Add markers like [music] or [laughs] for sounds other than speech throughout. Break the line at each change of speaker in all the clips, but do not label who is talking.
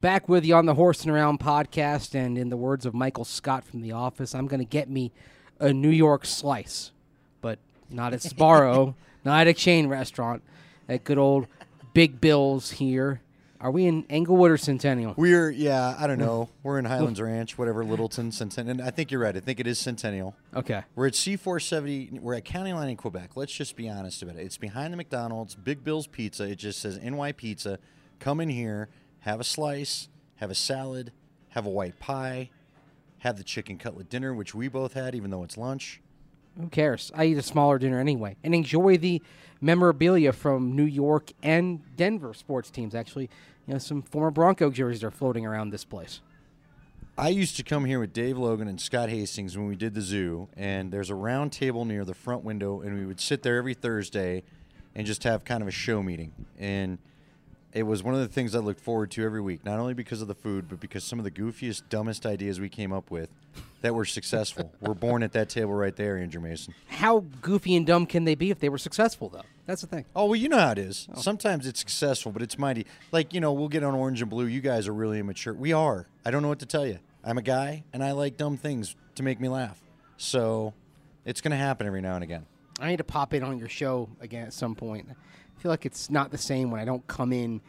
Back with you on the Horsin' Around podcast, and in the words of Michael Scott from The Office, I'm going to get me a New York slice, but not at Sbarro, [laughs] not at a chain restaurant, at good old Big Bill's here. Are we in Englewood or Centennial?
We're yeah, I don't know. [laughs] We're in Highlands Ranch, whatever, Littleton, Centennial. I think you're right. I think it is Centennial.
Okay.
We're at C470. We're at County Line in Quebec. Let's just be honest about it. It's behind the McDonald's, Big Bill's Pizza. It just says NY Pizza. Come in here, have a slice, have a salad, have a white pie, have the chicken cutlet dinner, which we both had, even though it's lunch.
Who cares? I eat a smaller dinner anyway, and enjoy the memorabilia from New York and Denver sports teams. Actually, you know, some former Bronco jerseys are floating around this place.
I used to come here with Dave Logan and Scott Hastings when we did the zoo, and there's a round table near the front window, and we would sit there every Thursday and just have kind of a show meeting. And it was one of the things I looked forward to every week, not only because of the food, but because some of the goofiest, dumbest ideas we came up with that were successful [laughs] were born at that table right there, Andrew Mason.
How goofy and dumb can they be if they were successful, though? That's the thing.
Oh well, you know how it is. Oh. Sometimes it's successful, but it's mighty. Like you know, we'll get on orange and blue. You guys are really immature. We are. I don't know what to tell you. I'm a guy, and I like dumb things to make me laugh. So, it's going to happen every now and again.
I need to pop in on your show again at some point. I feel like it's not the same when I don't come in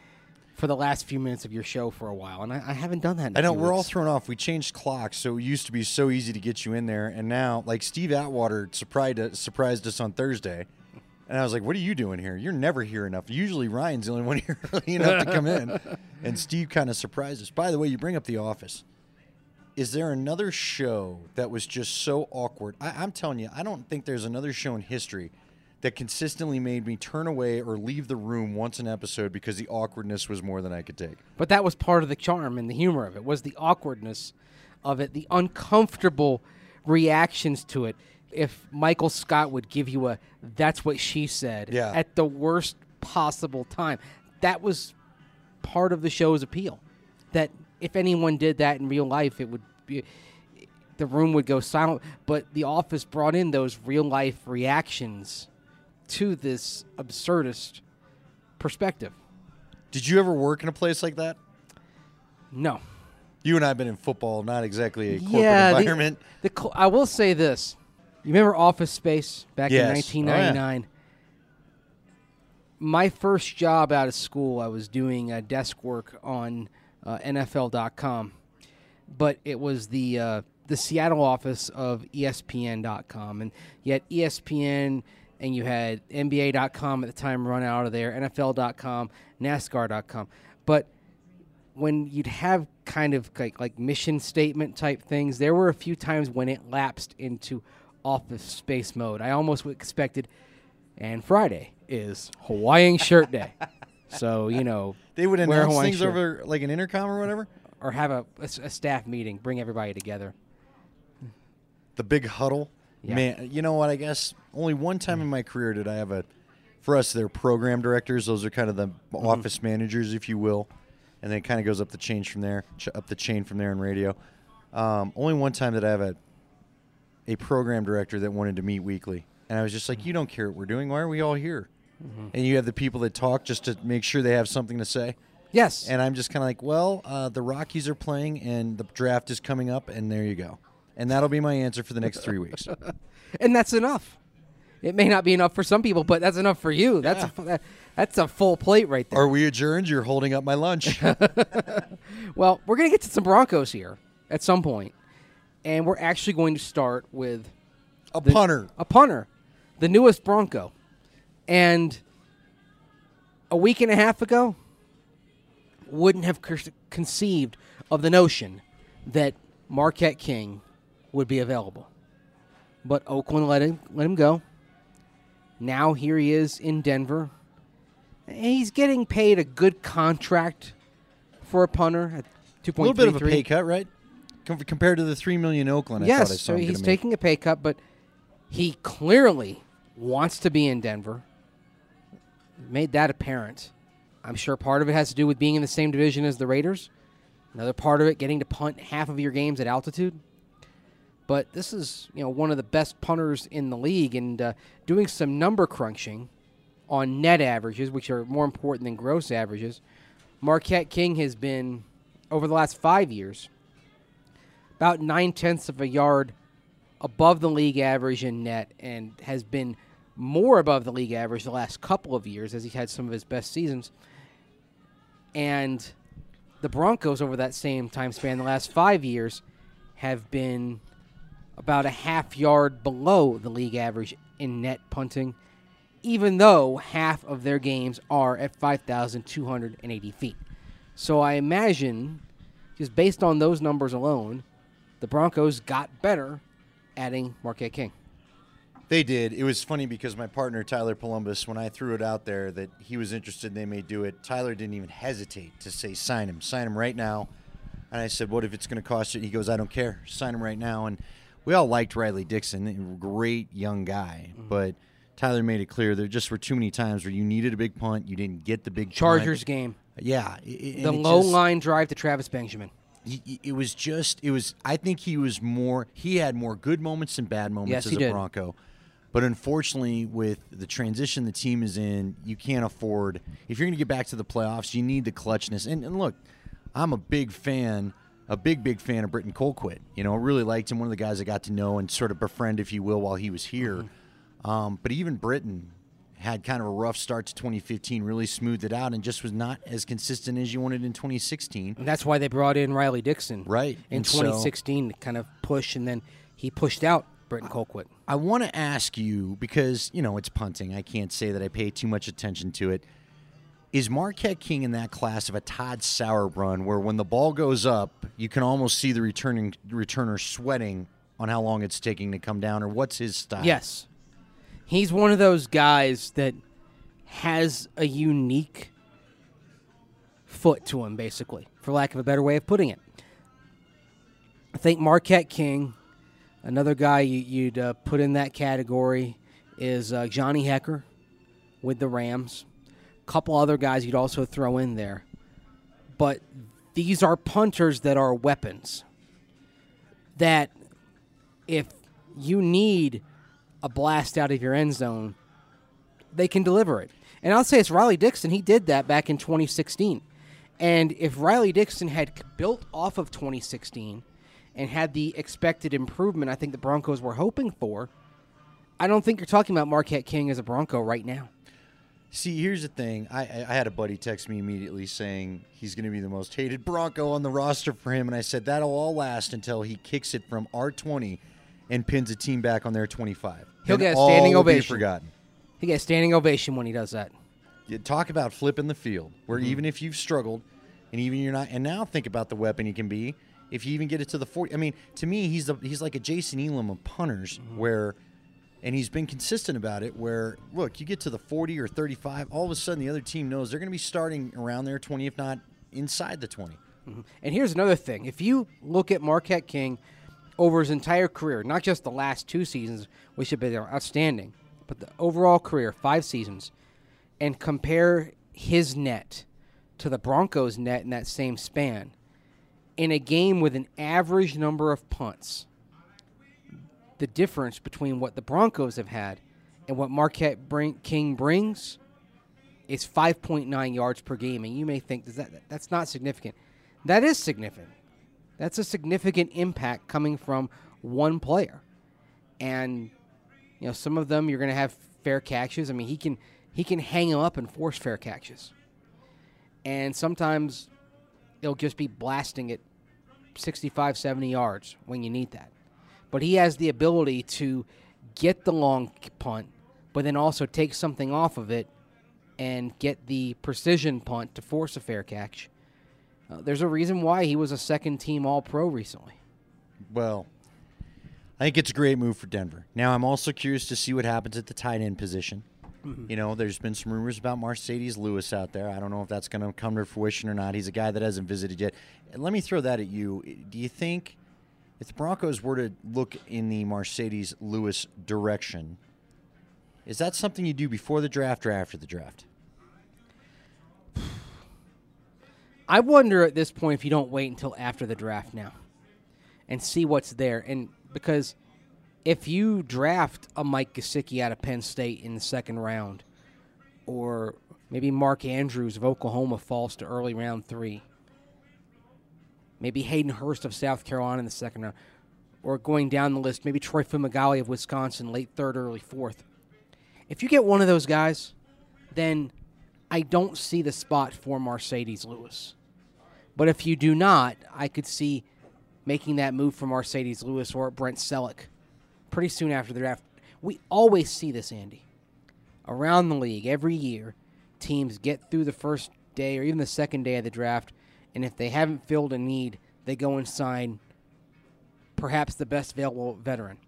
for the last few minutes of your show for a while, and I, I haven't done that. In
I know we're all thrown off. We changed clocks, so it used to be so easy to get you in there, and now like Steve Atwater surprised uh, surprised us on Thursday, and I was like, "What are you doing here? You're never here enough. Usually Ryan's the only one [laughs] here early enough to come in," [laughs] and Steve kind of surprised us. By the way, you bring up The Office. Is there another show that was just so awkward? I, I'm telling you, I don't think there's another show in history that consistently made me turn away or leave the room once an episode because the awkwardness was more than I could take.
But that was part of the charm and the humor of it was the awkwardness of it, the uncomfortable reactions to it. If Michael Scott would give you a "that's what she said"
Yeah.
at the worst possible time, that was part of the show's appeal. That if anyone did that in real life, it would be the room would go silent. But The Office brought in those real life reactions to this absurdist perspective.
Did you ever work in a place like that?
No.
You and I have been in football, not exactly a corporate
yeah, the-
environment.
The, I will say this. You remember Office Space back
Yes.
in 1999? My first job out of school, I was doing uh, desk work on uh, NFL.com, but it was the uh, the Seattle office of ESPN.com, and yet ESPN and you had NBA.com at the time run out of there, NFL.com, NASCAR.com, but when you'd have kind of like like mission statement type things, there were a few times when it lapsed into office space mode. I almost expected, and Friday is Hawaiian shirt day, [laughs] so you know
They would
a
announce things
shirt.
over like an intercom or whatever.
or have a staff meeting, bring everybody together.
The big huddle.
Yeah.
Man, you know what? I guess only one time in my career did I have a. For us, they're program directors. Those are kind of the
Mm-hmm.
office managers, if you will, and then it kind of goes up the chain from there, ch- up the chain from there in radio. Um, only one time that I have a a program director that wanted to meet weekly, and I was just like, "You don't care what we're doing. Why are we all here?"
Mm-hmm.
And you have the people that talk just to make sure they have something to say.
Yes,
And I'm just kind of like, well, uh, the Rockies are playing and the draft is coming up, and there you go. And that'll be my answer for the next three weeks. [laughs]
and that's enough. It may not be enough for some people, but that's enough for you. That's a [laughs] that, that's a full plate right there.
Are we adjourned? You're holding up my lunch. [laughs]
Well, we're going to get to some Broncos here at some point. point, and we're actually going to start with
A
the-
punter.
a punter, the newest Bronco, and a week and a half ago, wouldn't have conceived of the notion that Marquette King would be available, but Oakland let him let him go. Now here he is in Denver. He's getting paid a good contract for a punter at two
A little bit of a pay cut, right? Com- compared to the three million Oakland. I thought I
Yes,
saw
so he's taking a pay cut, but he clearly wants to be in Denver. Made that apparent. I'm sure part of it has to do with being in the same division as the Raiders. Another part of it getting to punt half of your games at altitude. But this is, you know, one of the best punters in the league, and uh, doing some number crunching on net averages, which are more important than gross averages. Marquette King has been over the last five years, about nine tenths of a yard above the league average in net, and has been more above the league average the last couple of years as he had some of his best seasons. And the Broncos over that same time span, the last five years, have been about a half yard below the league average in net punting, even though half of their games are at 5,280 feet. So I imagine, just based on those numbers alone, the Broncos got better adding Marquette King.
They did. It was funny because my partner Tyler Polumbus, when I threw it out there that he was interested they may do it, Tyler didn't even hesitate to say sign him, sign him right now. And I said, "What if it's going to cost you?" He goes, "I don't care. Sign him right now." And we all liked Riley Dixon, great young guy,
Mm-hmm.
but Tyler made it clear there just were too many times where you needed a big punt, you didn't get the big
Chargers
punt.
game,
Yeah, i- i-
the low
just-
line drive to Travis Benjamin.
it was just it was i think he was more he had more good moments and bad moments
Yes,
as a
did.
bronco but unfortunately with the transition the team is in you can't afford if you're going to get back to the playoffs you need the clutchness and, and look i'm a big fan a big big fan of Britton Colquitt. You know, really liked him. One of the guys I got to know and sort of befriend, if you will, while he was here.
Mm-hmm.
Um, but even Britton had kind of a rough start to 2015. Really smoothed it out and just was not as consistent as you wanted in 2016.
And that's why they brought in Riley Dixon
Right,
in
and so-
2016 to kind of push, and then he pushed out Britton Colquitt.
I want to ask you because you know it's punting. I can't say that I pay too much attention to it. Is Marquette King in that class of a Todd Sauerbrun, where when the ball goes up, you can almost see the returning returner sweating on how long it's taking to come down, or what's his style?
Yes. He's one of those guys that has a unique foot to him, basically, for lack of a better way of putting it. I think Marquette King, another guy you, you'd uh, put in that category, is uh, Johnny Hekker with the Rams. Couple other guys you'd also throw in there. But these are punters that are weapons. That if you need a blast out of your end zone, they can deliver it. And I'll say it's Riley Dixon. He did that back in 2016. And if Riley Dixon had built off of 2016 and had the expected improvement I think the Broncos were hoping for, I don't think you're talking about Marquette King as a Bronco right now.
See, here's the thing. I, I had a buddy text me immediately saying he's going to be the most hated Bronco on the roster for him, and I said that'll all last until he kicks it from our 20 and pins a team back on their 25.
He'll
Then
get a standing ovation.
forgotten.
He gets standing ovation when he does that.
You talk about flipping the field, where
Mm-hmm.
even if you've struggled, and even you're not, and now think about the weapon he can be. If you even get it to the 40, I mean, to me, he's the, he's like a Jason Elam of punters,
Mm-hmm.
where, and he's been consistent about it. Where look, you get to the 40 or 35, all of a sudden the other team knows they're going to be starting around their 20, if not inside the 20. Mm-hmm.
And here's another thing. If you look at Marquette King over his entire career, not just the last two seasons, which have been outstanding, but the overall career, five seasons, and compare his net to the Broncos' net in that same span, in a game with an average number of punts, the difference between what the Broncos have had and what Marquette bring, King brings is 5.9 yards per game. And you may think does that that's not significant. That is significant. That's a significant impact coming from one player. And you know, some of them you're going to have fair catches. I mean, he can he can hang them up and force fair catches. And sometimes it'll just be blasting it 65, 70 yards when you need that. But he has the ability to get the long punt, but then also take something off of it and get the precision punt to force a fair catch. Uh, there's a reason why he was a second team All Pro recently.
Well, I think it's a great move for Denver. Now, I'm also curious to see what happens at the tight end position. You know, there's been some rumors about Marcedes Lewis out there. I don't know if that's going to come to fruition or not. He's a guy that hasn't visited yet. Let me throw that at you. Do you think if the Broncos were to look in the Marcedes Lewis direction, is that something you do before the draft or after the draft? [sighs]
I wonder at this point if you don't wait until after the draft now and see what's there. And because if you draft a Mike Gesicki out of Penn State in the second round, or maybe Mark Andrews of Oklahoma falls to early round three, maybe Hayden Hurst of South Carolina in the second round, or going down the list, maybe Troy Fumagalli of Wisconsin, late third, early fourth. If you get one of those guys, then I don't see the spot for Marcedes Lewis. But if you do not, I could see making that move for Marcedes Lewis or Brent Celek pretty soon after the draft. We always see this, Andy. Around the league, every year, teams get through the first day or even the second day of the draft, and if they haven't filled a need, they go and sign perhaps the best available veteran.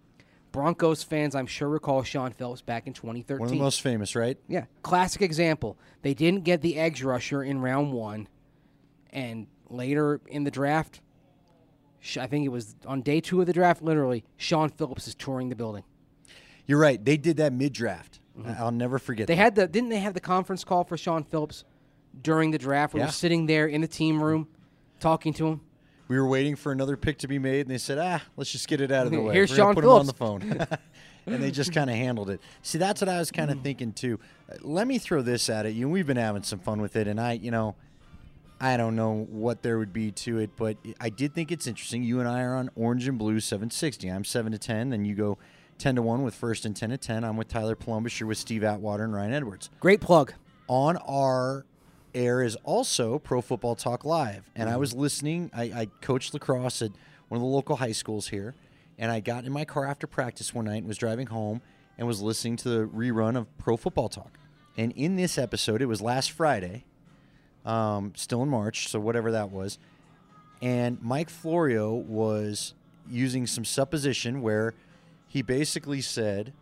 Broncos fans, I'm sure, recall Shaun Phillips back in 2013.
One of the most famous, right?
Yeah, classic example. They didn't get the edge rusher in round one, and later in the draft, I think it was on day two of the draft. Literally, Shaun Phillips is touring the building.
You're right. They did that mid draft. I'll never forget.
Mm-hmm. They
that.
had the didn't they have the conference call for Shaun Phillips during the draft? We
Yeah.
were sitting there in the team room, talking to him.
we were waiting for another pick to be made, and they said, "Ah, let's just get it out of the [laughs] way."
Here's
We're
Shaun
put him on the phone, [laughs] [laughs] and they just kind of handled it. See, that's what I was kind of thinking too. Let me throw this at it. You, and we've been having some fun with it, and I, you know, I don't know what there would be to it, but I did think it's interesting. You and I are on orange and blue 760. I'm seven to ten, then you go ten to one with first and ten to ten. I'm with Tyler Polumbus. You're with Steve Atwater and Ryan Edwards
Great plug.
on our air is also Pro Football Talk Live. And I was listening. I, I coached lacrosse at one of the local high schools here. And I got in my car after practice one night and was driving home and was listening to the rerun of Pro Football Talk. And in this episode, it was last Friday, um, still in March, so whatever that was. And Mike Florio was using some supposition where he basically said,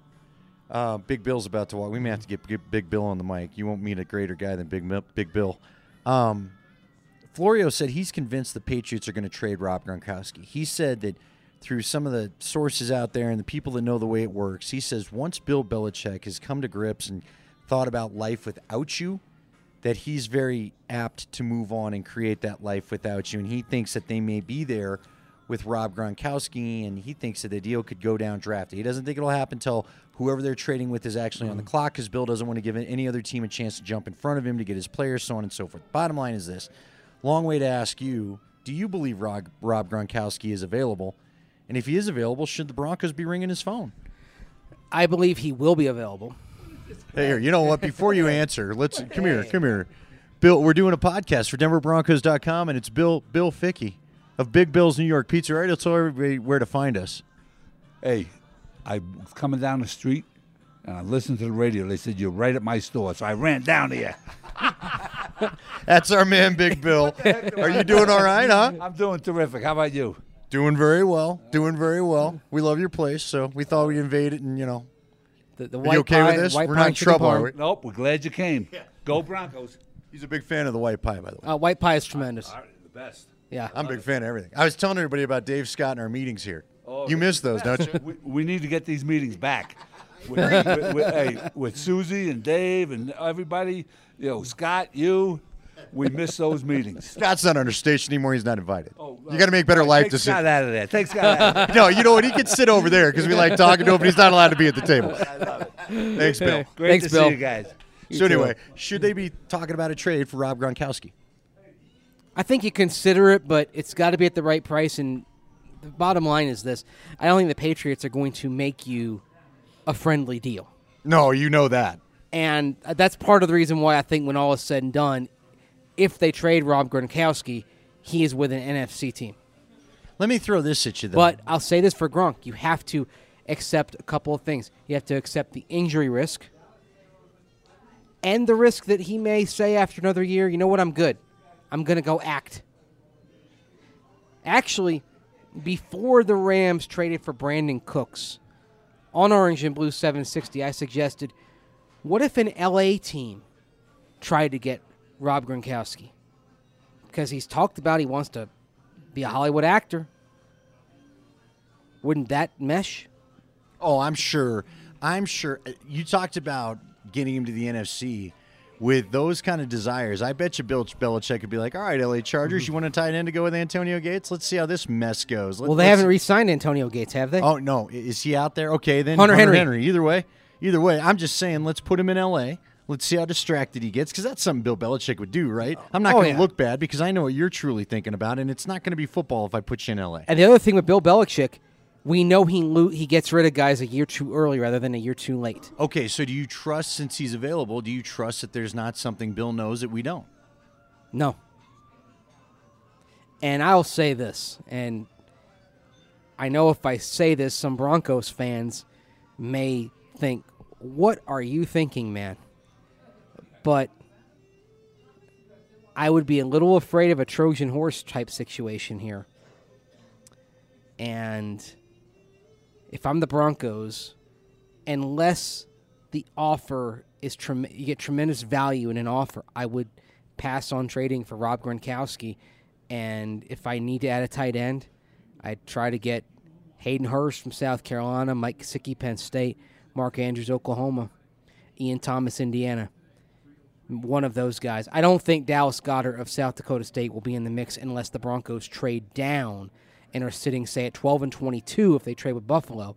uh, Big Bill's about to walk. We may have to get, get Big Bill on the mic. You won't meet a greater guy than Big Big Bill. Um, Florio said he's convinced the Patriots are going to trade Rob Gronkowski. He said that through some of the sources out there and the people that know the way it works, he says once Bill Belichick has come to grips and thought about life without you, that he's very apt to move on and create that life without you. And he thinks that they may be there with Rob Gronkowski, and he thinks that the deal could go down drafted. He doesn't think it'll happen until whoever they're trading with is actually on the mm. clock, because Bill doesn't want to give any other team a chance to jump in front of him to get his players, so on and so forth. Bottom line is this long way to ask you do you believe Rob, Rob Gronkowski is available? And if he is available, should the Broncos be ringing his phone?
I believe he will be available.
Hey, here, you know what? Before you answer, let's [laughs] come here, come here. Bill, we're doing a podcast for DenverBroncos.com, and it's Bill Bill Fickey of Big Bill's New York Pizza. Right, he'll tell everybody where to find us.
Hey, I was coming down the street and I listened to the radio. They said you're right at my store, so I ran down here. [laughs]
That's our man, Big Bill. Are you doing all right, huh?
I'm doing terrific. How about you?
Doing very well. Doing very well. We love your place, so we thought we'd invade it, and you know,
The, the
are
white
you okay
pie,
with this?
White
We're
pie
not in
chicken
trouble, are we?
Nope, we're glad you came. Go Broncos.
He's a big fan of the white pie, by the way.
Uh, white pie is tremendous.
All right, the best.
Yeah.
I'm a big fan of everything. I was telling everybody about Dave Scott and our meetings here. Oh, you missed those, don't you?
We, we need to get these meetings back. [laughs] With, with, with, hey, with Susie and Dave and everybody, you know, Scott, you, we miss those meetings.
Scott's not on our station anymore. He's not invited.
Oh,
you got to make better uh, life
Take
decisions.
Scott out of there. Take Scott out of there. [laughs]
No, you know what? He can sit over there because we like talking to him, but he's not allowed to be at the table. I love it. Thanks, Bill.
Great
Thanks,
to
Bill.
see you guys.
So anyway, should they be talking about a trade for Rob Gronkowski?
I think you consider it, but it's got to be at the right price. And the bottom line is this: I don't think the Patriots are going to make you a friendly deal,
No, you know that.
and that's part of the reason why I think when all is said and done, if they trade Rob Gronkowski, he is with an NFC team.
Let me throw this at you, though.
But I'll say this for Gronk: you have to accept a couple of things. You have to accept the injury risk. And the risk that he may say after another year, you know what, I'm good. I'm going to go act. Actually, before the Rams traded for Brandin Cooks on Orange and Blue 760, I suggested what if an LA team tried to get Rob Gronkowski? Because he's talked about he wants to be a Hollywood actor. Wouldn't that mesh?
oh, I'm sure. I'm sure. Uh, you talked about getting him to the NFC with those kind of desires. I bet you Bill Belichick could be like, "All right, LA Chargers, mm-hmm. you want a tight end to go with Antonio Gates? Let's see how this mess goes." Let-
Well, they haven't re-signed Antonio Gates, have they?
Oh no, is he out there? Okay, then
Hunter Henry.
Either way, either way, I'm just saying, let's put him in L.A. Let's see how distracted he gets, because that's something Bill Belichick would do, right? Oh. I'm not
Oh,
going to
yeah.
look bad because I know what you're truly thinking about, and it's not going to be football if I put you in LA.
And the other thing with Bill Belichick, we know he lo- he gets rid of guys a year too early rather than a year too late.
Okay, so do you trust, since he's available, do you trust that there's not something Bill knows that we don't?
No. And I'll say this, and I know if I say this, some Broncos fans may think, What are you thinking, man? But I would be a little afraid of a Trojan horse type situation here. And if I'm the Broncos, unless the offer is trem- you get tremendous value in an offer, I would pass on trading for Rob Gronkowski. And if I need to add a tight end, I'd try to get Hayden Hurst from South Carolina, Mike Gesicki, Penn State, Mark Andrews, Oklahoma, Ian Thomas, Indiana. One of those guys. I don't think Dallas Goedert of South Dakota State will be in the mix unless the Broncos trade down and are sitting, say, at 12 and 22 if they trade with Buffalo.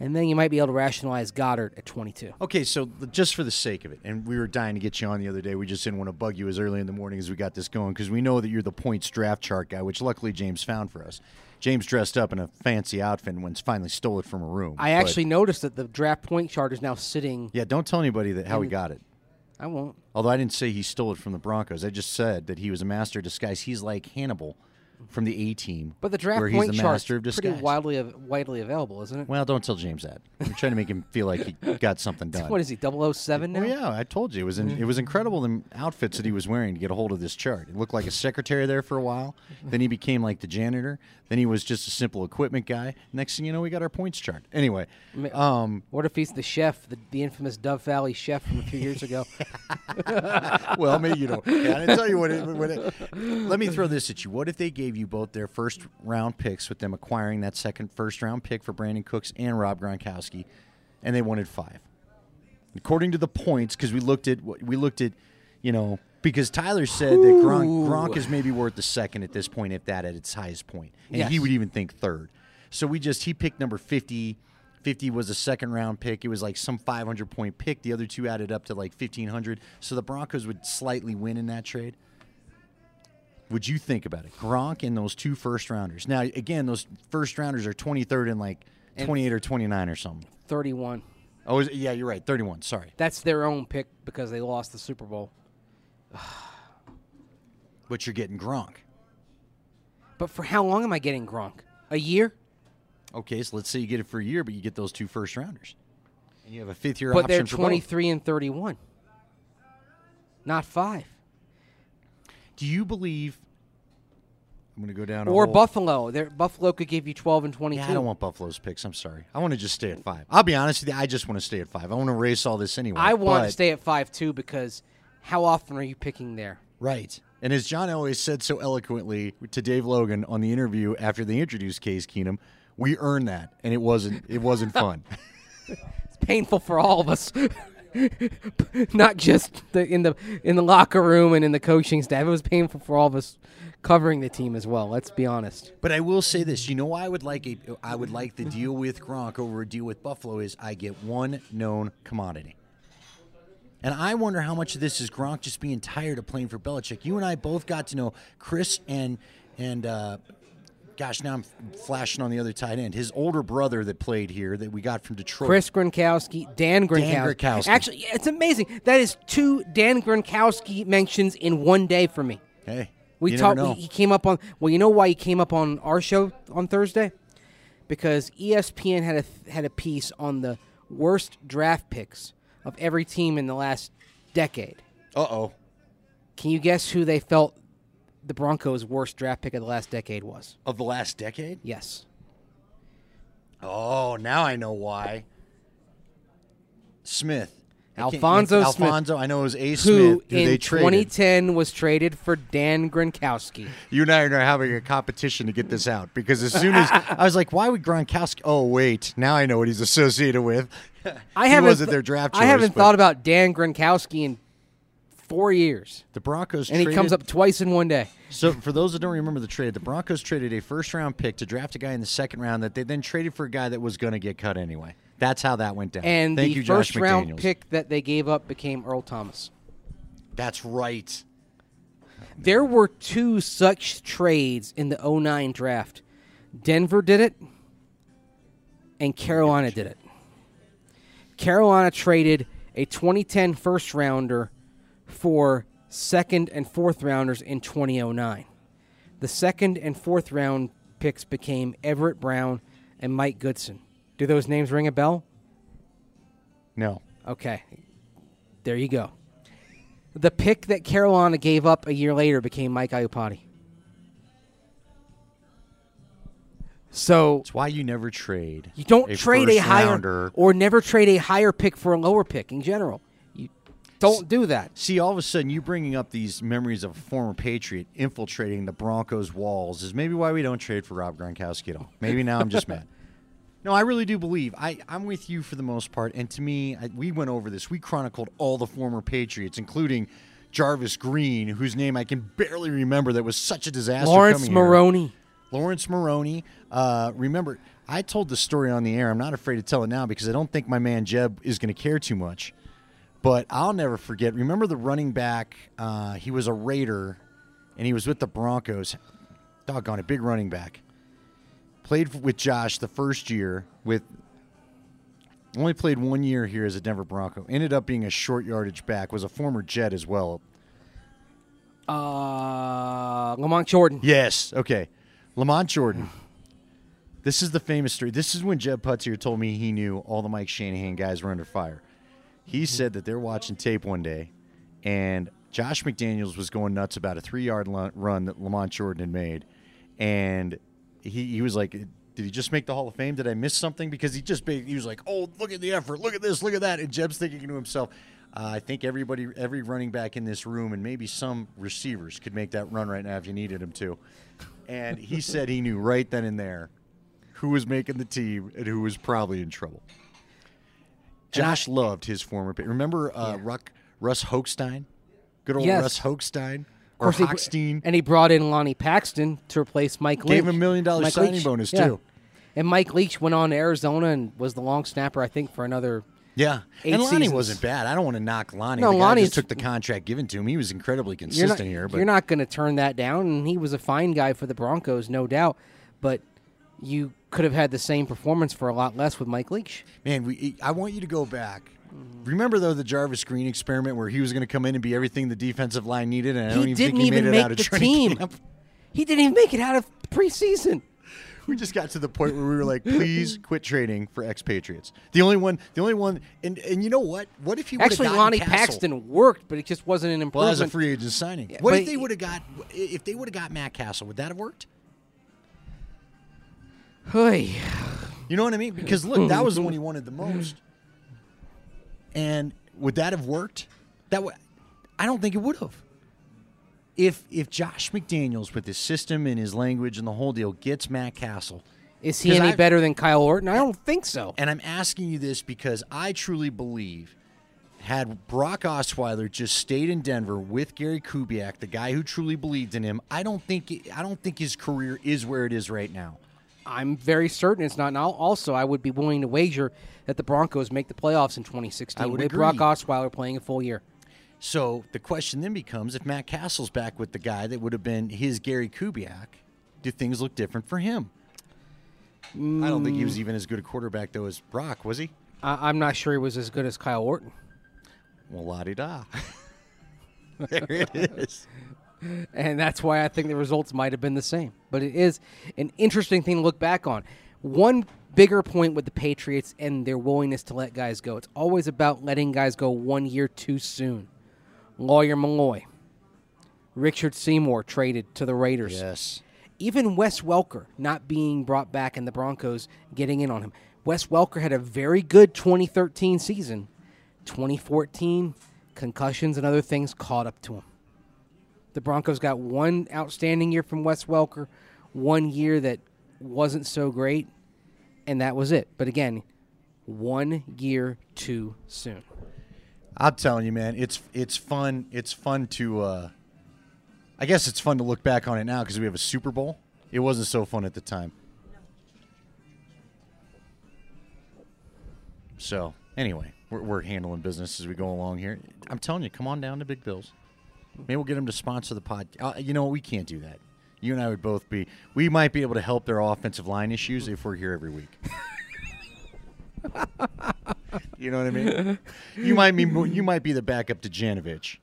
And then you might be able to rationalize Goedert at 22.
Okay, so just for the sake of it, and we were dying to get you on the other day. We just didn't want to bug you as early in the morning as we got this going because we know that you're the points draft chart guy, which luckily James found for us. James dressed up in a fancy outfit and once finally stole it from a room.
I actually noticed that the draft point chart is now sitting.
yeah, don't tell anybody that how he got it.
I won't.
Although I didn't say he stole it from the Broncos, I just said that he was a master disguise. He's like Hannibal from the A team,
But the draft
where
point
he's the
chart
master of disguise.
pretty widely av- widely available, isn't it?
Well, don't tell James that. I'm trying to make him feel like he [laughs] got something done.
What is he? 007 now?
Oh yeah, I told you it was in, it was incredible the outfits that he was wearing to get a hold of this chart. It looked like a secretary there for a while. Then he became like the janitor. Then he was just a simple equipment guy. Next thing you know, we got our points chart. Anyway, um,
What if he's the chef, the, the infamous Dove Valley chef from a few years ago? [laughs]
well, maybe you know. Yeah, I tell you what. It, what it, let me throw this at you. What if they gave you both their first round picks with them acquiring that second first round pick for Brandin Cooks and Rob Gronkowski, and they wanted five? According to the points, because we looked at what- we looked at, you know, because Tyler said that Gronk, Gronk is maybe worth the second at this point, if that at its highest point, and he would even think third. So we just he picked number fifty. 50 was a second round pick. It was like some 500 point pick. The other two added up to like 1500. So the Broncos would slightly win in that trade. Would you think about it? Gronk and those two first rounders. Now, again, those first rounders are 23rd and like 28 or 29 or something.
31.
Oh, it- yeah, you're right. 31. Sorry.
That's their own pick because they lost the Super Bowl. [sighs]
But you're getting Gronk.
But for how long am I getting Gronk? A year?
Okay, so let's say you get it for a year, but you get those two first rounders. And you have a fifth year
But
option
they're
for both.
23 and 31. Not five.
Do you believe? I'm going to go down.
Or Buffalo. They're, Buffalo could give you 12 and 22.
Yeah, I don't want Buffalo's picks. I'm sorry. I want to just stay at five. I'll be honest with you. I just want to stay at five. I want to race all this anyway.
I want
but-
to stay at 5 too because how often are you picking there?
Right. And as John always said so eloquently to Dave Logan on the interview after they introduced Case Keenum, we earned that, and it wasn't. It wasn't [laughs] fun.
It's painful for all of us. [laughs] [laughs] Not just the, in the in the locker room and in the coaching staff. It was painful for all of us covering the team as well. Let's be honest.
but I will say this: you know, I would like a, I would like the deal with Gronk over a deal with Buffalo is I get one known commodity. And I wonder how much of this is Gronk just being tired of playing for Belichick. You and I both got to know Chris and and uh, gosh, now I'm flashing on the other tight end. His older brother that played here that we got from Detroit.
Chris Gronkowski, Dan Gronkowski.
Gronkowski.
Actually, it's amazing. That is two Dan Gronkowski mentions in one day for me.
Hey,
We talked. He came up on. Well, you know why he came up on our show on Thursday? Because ESPN had a had a piece on the worst draft picks of every team in the last decade.
Uh oh.
Can you guess who they felt the Broncos' worst draft pick of the last decade was?
Of the last decade?
Yes.
Oh, now I know why. Smith.
Alfonso Smith.
Alfonso. I know it was A.
Who
Smith. Who
in
they
2010 was traded for Dan Gronkowski.
You and I are having a competition to get this out because as soon as [laughs] I was like, "Why would Gronkowski?" Oh, wait, now I know what he's associated with.
I
he
haven't
wasn't
th-
their draft choice.
I haven't
but-
thought about Dan Gronkowski in Four years,
The Broncos
and he comes up twice in one day.
So, for those that don't remember the trade, the Broncos traded a first round pick to draft a guy in the second round that they then traded for a guy that was going to get cut anyway. That's how that went down.
And
Thank
the
you, Josh
first round pick that they gave up became Earl Thomas.
That's right.
There were two such trades in the 09 draft. Denver did it, and Carolina did it. Carolina traded a 2010 first rounder for second and fourth rounders in 2009. The second and fourth round picks became Everett Brown and Mike Goodson. Do those names ring a bell?
No.
Okay. There you go. The pick that Carolina gave up a year later became Mike Iupati. So
It's why you never trade.
you don't
a
trade a higher
rounder.
or never trade a higher pick for a lower pick in general. Don't do that.
See, all of a sudden, you bringing up these memories of a former Patriot infiltrating the Broncos' walls is maybe why we don't trade for Rob Gronkowski at all. Maybe now I'm just mad. [laughs] No, I really do believe I, I'm with you for the most part. And to me, I, we went over this. We chronicled all the former Patriots, including Jarvis Green, whose name I can barely remember. That was such a disaster.
Laurence
coming here.
Maroney.
Laurence Maroney. Uh, remember, I told the story on the air. I'm not afraid to tell it now because I don't think my man Jeb is going to care too much. But I'll never forget. Remember the running back? Uh, he was a Raider, and he was with the Broncos. Doggone it, big running back. Played with Josh the first year. With only played one year here as a Denver Bronco. Ended up being a short yardage back. Was a former Jet as well.
Uh, Lamont Jordan.
Yes. Okay. Lamont Jordan. This is the famous story. This is when Jeb Putzier told me he knew all the Mike Shanahan guys were under fire. He said that they're watching tape one day, and Josh McDaniels was going nuts about a three-yard run that Lamont Jordan had made, and he he was like, "Did he just make the Hall of Fame? Did I miss something?" Because he just he was like, "Oh, look at the effort! Look at this! Look at that!" And Jeb's thinking to himself. Uh, I think everybody, every running back in this room, and maybe some receivers could make that run right now if you needed him to. And he said he knew right then and there who was making the team and who was probably in trouble. Josh loved his former. Remember uh, Ruck, Russ Hochstein? Good old
Yes.
Russ Hochstein
Of
or
course, he-
Hochstein.
and he brought in Lonnie Paxton to replace Mike Leach.
Gave him a million dollar
Mike
signing
Leach,
bonus,
yeah.
too.
And Mike Leach went on to Arizona and was the long snapper, I think, for another.
Yeah, and Lonnie
seasons.
wasn't bad. I don't want to knock Lonnie.
No,
the guy
Lonnie's-
just took the contract given to him. He was incredibly consistent
not,
here, but
you're not going to turn that down. And he was a fine guy for the Broncos, no doubt. But you could have had the same performance for a lot less with Mike Leach.
Man, we I want you to go back. Remember though the Jarvis Green experiment where he was going to come in and be everything the defensive line needed, and I don't
he
even
didn't
think he
even
made it out of
the
training
team.
camp.
He didn't even make it out of preseason. [laughs]
We just got to the point where we were like, please [laughs] quit trading for expatriates. The only one, the only one, and and you know what? What if he
Actually, Lonnie
Cassel?
Paxton worked, but it just wasn't an improvement.
Well, as a free agent signing.
Yeah,
what if they would have got? If they would have got Matt Cassel, would that have worked?
Hey,
You know what I mean? Because look, that was the one he wanted the hmm. most. And would that have worked? That would. I don't think it would have. If if Josh McDaniels with his system and his language and the whole deal gets Matt Cassel,
is he any
I've-
better than Kyle Orton? I don't think so.
and I'm asking you this because I truly believe had Brock Osweiler just stayed in Denver with Gary Kubiak, the guy who truly believed in him, I don't think I don't think his career is where it is right now.
I'm very certain it's not. Now, also, I would be willing to wager that the Broncos make the playoffs in 2016
I would
with
agree.
Brock Osweiler playing a full year.
So the question then becomes: If Matt Cassel's back with the guy that would have been his Gary Kubiak, do things look different for him? I don't think he was mm. even as good a quarterback though as Brock, was he?
I, I'm not sure he was as good as Kyle Orton.
Well, la di da. [laughs] there it is.
And that's why I think the results might have been the same. But it is an interesting thing to look back on. One bigger point with the Patriots and their willingness to let guys go. It's always about letting guys go one year too soon. Lawyer Milloy, Richard Seymour traded to the Raiders.
Yes.
Even Wes Welker not being brought back and the Broncos getting in on him. Wes Welker had a very good 2013 season. 2014, concussions and other things caught up to him. The Broncos got one outstanding year from Wes Welker, one year that wasn't so great, and that was it. But again, one year too soon.
I'm telling you, man, it's it's fun. It's fun to. Uh, I guess it's fun to look back on it now because we have a Super Bowl. It wasn't so fun at the time. So anyway, we're, we're handling business as we go along here. I'm telling you, come on down to Big Bills. Maybe we'll get them to sponsor the pod. Uh, you know what? We can't do that. You and I would both be. We might be able to help their offensive line issues if we're here every week. [laughs] you know what I mean? You might be you might be the backup to Janovich,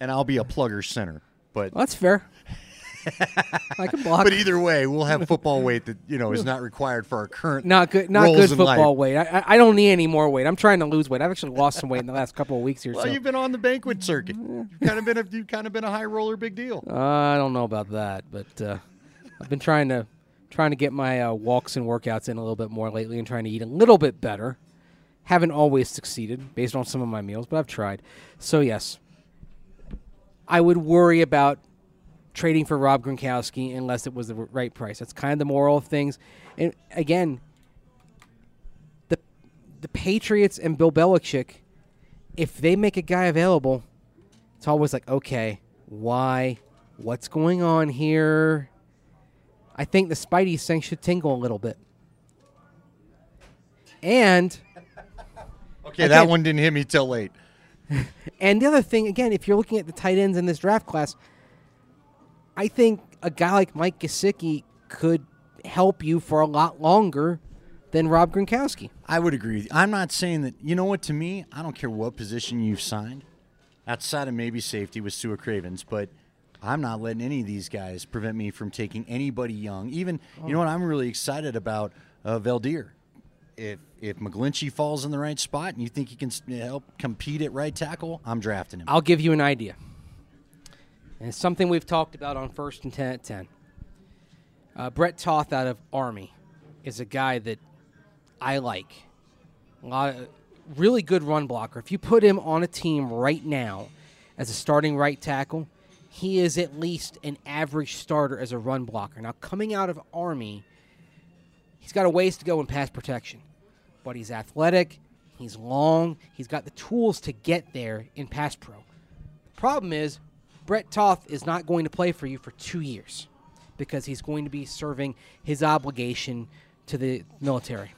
and I'll be a plugger center. But
Well, that's fair. [laughs] I can block.
but either way, we'll have football weight that you know is not required for our current
not good. Not good football
life.
weight. I, I- I don't need any more weight. I'm trying to lose weight. I've actually lost some weight in the last couple of weeks here.
Well,
so
you've been on the banquet circuit. You've kind of been a you've kind of been a high roller, big deal.
Uh, I don't know about that, but uh, I've been trying to trying to get my uh, walks and workouts in a little bit more lately, and trying to eat a little bit better. Haven't always succeeded based on some of my meals, but I've tried. So yes, I would worry about trading for Rob Gronkowski unless it was the right price. That's kind of the moral of things. And again, the the Patriots and Bill Belichick, if they make a guy available, it's always like, okay, why? What's going on here? I think the Spidey sense should tingle a little bit. And [laughs]
Okay, that one didn't hit me till late. [laughs]
and the other thing, again, if you're looking at the tight ends in this draft class, I think a guy like Mike Gesicki could help you for a lot longer than Rob Gronkowski.
I would agree. with you. I'm not saying that. You know what? To me, I don't care what position you've signed, outside of maybe safety with Su'a Cravens, but I'm not letting any of these guys prevent me from taking anybody young. Even you know what? I'm really excited about uh, Veldheer. If if McGlinchey falls in the right spot and you think he can help compete at right tackle, I'm drafting him.
I'll give you an idea. And it's something we've talked about on First and 10 at 10. Uh, Brett Toth out of Army is a guy that I like. A lot of, really good run blocker. If you put him on a team right now as a starting right tackle, he is at least an average starter as a run blocker. Now, coming out of Army, he's got a ways to go in pass protection, but he's athletic, he's long, he's got the tools to get there in pass pro. The problem is, Brett Toth is not going to play for you for two years because he's going to be serving his obligation to the military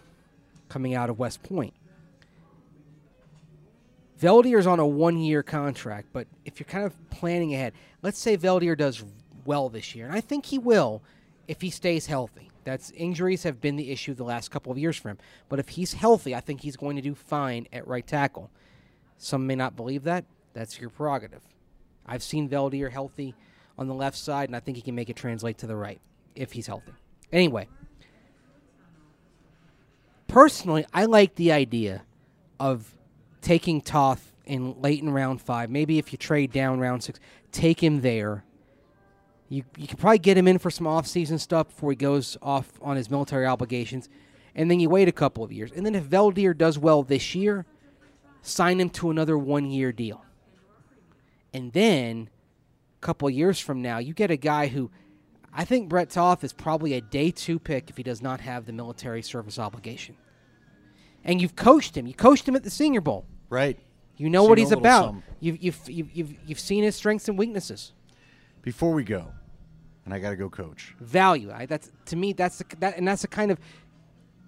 coming out of West Point. Veldheer's on a one year contract, but if you're kind of planning ahead, let's say Veldheer does well this year, and I think he will if he stays healthy. That's injuries have been the issue the last couple of years for him. But if he's healthy, I think he's going to do fine at right tackle. Some may not believe that. That's your prerogative. I've seen Veldheer healthy on the left side, and I think he can make it translate to the right if he's healthy. Anyway, personally, I like the idea of taking Toth in late in round five. Maybe if you trade down round six, take him there. You you can probably get him in for some off-season stuff before he goes off on his military obligations, and then you wait a couple of years. And then if Veldheer does well this year, sign him to another one-year deal. And then a couple years from now, you get a guy who I think Brett Toth is probably a day two pick if he does not have the military service obligation. And you've coached him. You coached him at the Senior Bowl.
Right.
You know
So
what he's
know a little
about.
something.
You've, you've, you've, you've, you've seen his strengths and weaknesses.
Before we go, and I got to go coach.
Value. I, that's to me. That's the, that, and that's the kind of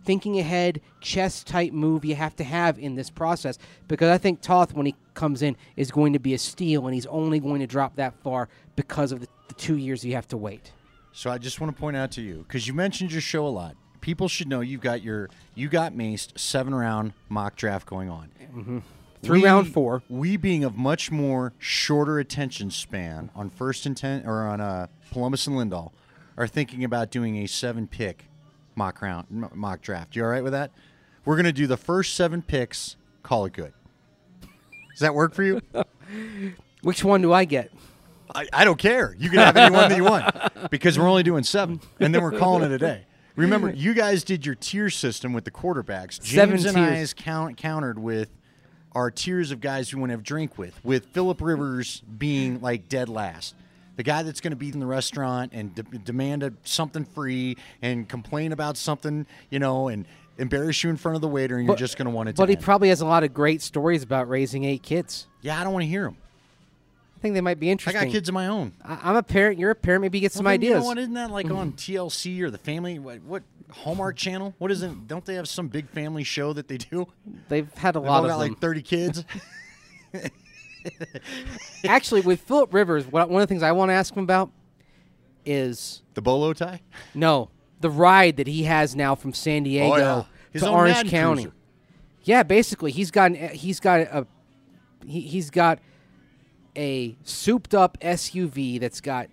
thinking ahead, chess type move you have to have in this process. Because I think Toth, when he comes in, is going to be a steal, and he's only going to drop that far because of the, the two years you have to wait.
So I just want to point out to you because you mentioned your show a lot. People should know you've got your you got maced seven round mock draft going on.
Through round four.
We being of much more shorter attention span on first and ten or on uh, Polumbus and Lindahl are thinking about doing a seven pick mock round mock draft. You all right with that? We're gonna do the first seven picks. Call it good. Does that work for you? [laughs]
Which one do I get?
I, I don't care. You can have any one that you want because we're only doing seven, and then we're calling it a day. Remember, you guys did your tier system with the quarterbacks.
Seven
James and
tiers.
I count, countered with our tiers of guys we want to have drink with. With Philip Rivers being like dead last, the guy that's going to be in the restaurant and de- demand a, something free and complain about something, you know, and embarrass you in front of the waiter, and you're just going to want it to
But he
end.
probably has a lot of great stories about raising eight kids.
yeah, I don't want to hear them.
I think they might be interesting.
I got kids of my own.
I- I'm a parent. You're a parent. Maybe get some
Well,
ideas.
You know what? Isn't that like [clears throat] on TLC or the Family? What, what Hallmark Channel? What is it? Don't they have some big family show that they do?
They've had a
They've
lot of
got
them.
like 30 kids. [laughs]
Actually, with Philip Rivers, what, one of the things I want to ask him about is
the bolo tie.
no the ride that he has now from San Diego
Oh, yeah. His
to Orange
Madden
County.
cruiser.
Yeah, basically, he's got an, he's got a he, he's got a souped up SUV that's got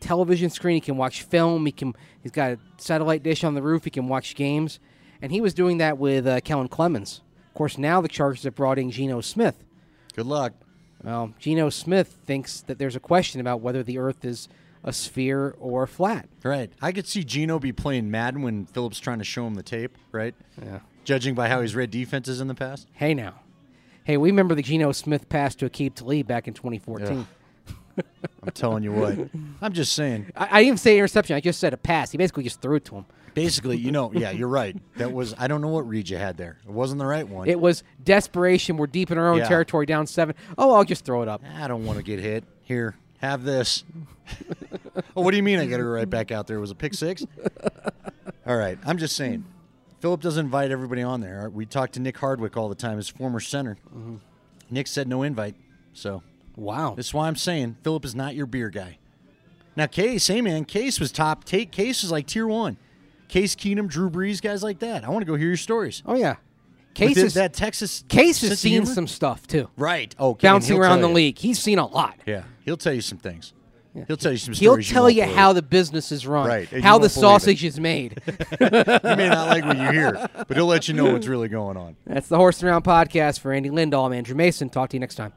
television screen. He can watch film. He can he's got a satellite dish on the roof. He can watch games, and he was doing that with uh, Kellen Clemens. Of course, now the Chargers have brought in Geno Smith.
Good luck.
Well, Geno Smith thinks that there's a question about whether the Earth is a sphere or flat.
Right. I could see Geno be playing Madden when Phillips trying to show him the tape. Right.
Yeah.
Judging by how he's read defenses in the past.
Hey now, hey, we remember the Geno Smith pass to Aqib Talib back in 2014.
Ugh. [laughs] I'm telling you what. I'm just saying.
I, I didn't even say interception. I just said a pass. He basically just threw it to him.
Basically, you know, yeah, you're right. That was I don't know what read you had there. It wasn't the right one.
It was desperation. We're deep in our own
Yeah.
territory, down seven. Oh, I'll just throw it up.
I don't want to get hit. Here, have this. [laughs] oh, what do you mean I got to go right back out there? It was a pick six? [laughs] all right. I'm just saying. Philip doesn't invite everybody on there. We talk to Nick Hardwick all the time, his former center. Mm-hmm. Nick said no invite. So
Wow.
this is why I'm saying Philip is not your beer guy. Now, Case, hey man, Case was top. Take Case was like tier one. Case Keenum, Drew Brees, guys like that. I want to go hear your stories.
Oh yeah. Case is
that Texas
Case has seen
humor?
some stuff too.
right. Okay,
Bouncing around the
you.
league. He's seen a lot.
Yeah, he'll tell you some things. He'll tell you some
He'll
stories.
tell you
believe.
how the business is run,
Right, and you
how the
won't believe
sausage is made. [laughs]
You may not like what you hear, but he'll let you know what's really going on.
That's the Horsin' Around podcast for Andy Lindahl. I'm Andrew Mason. Talk to you next time.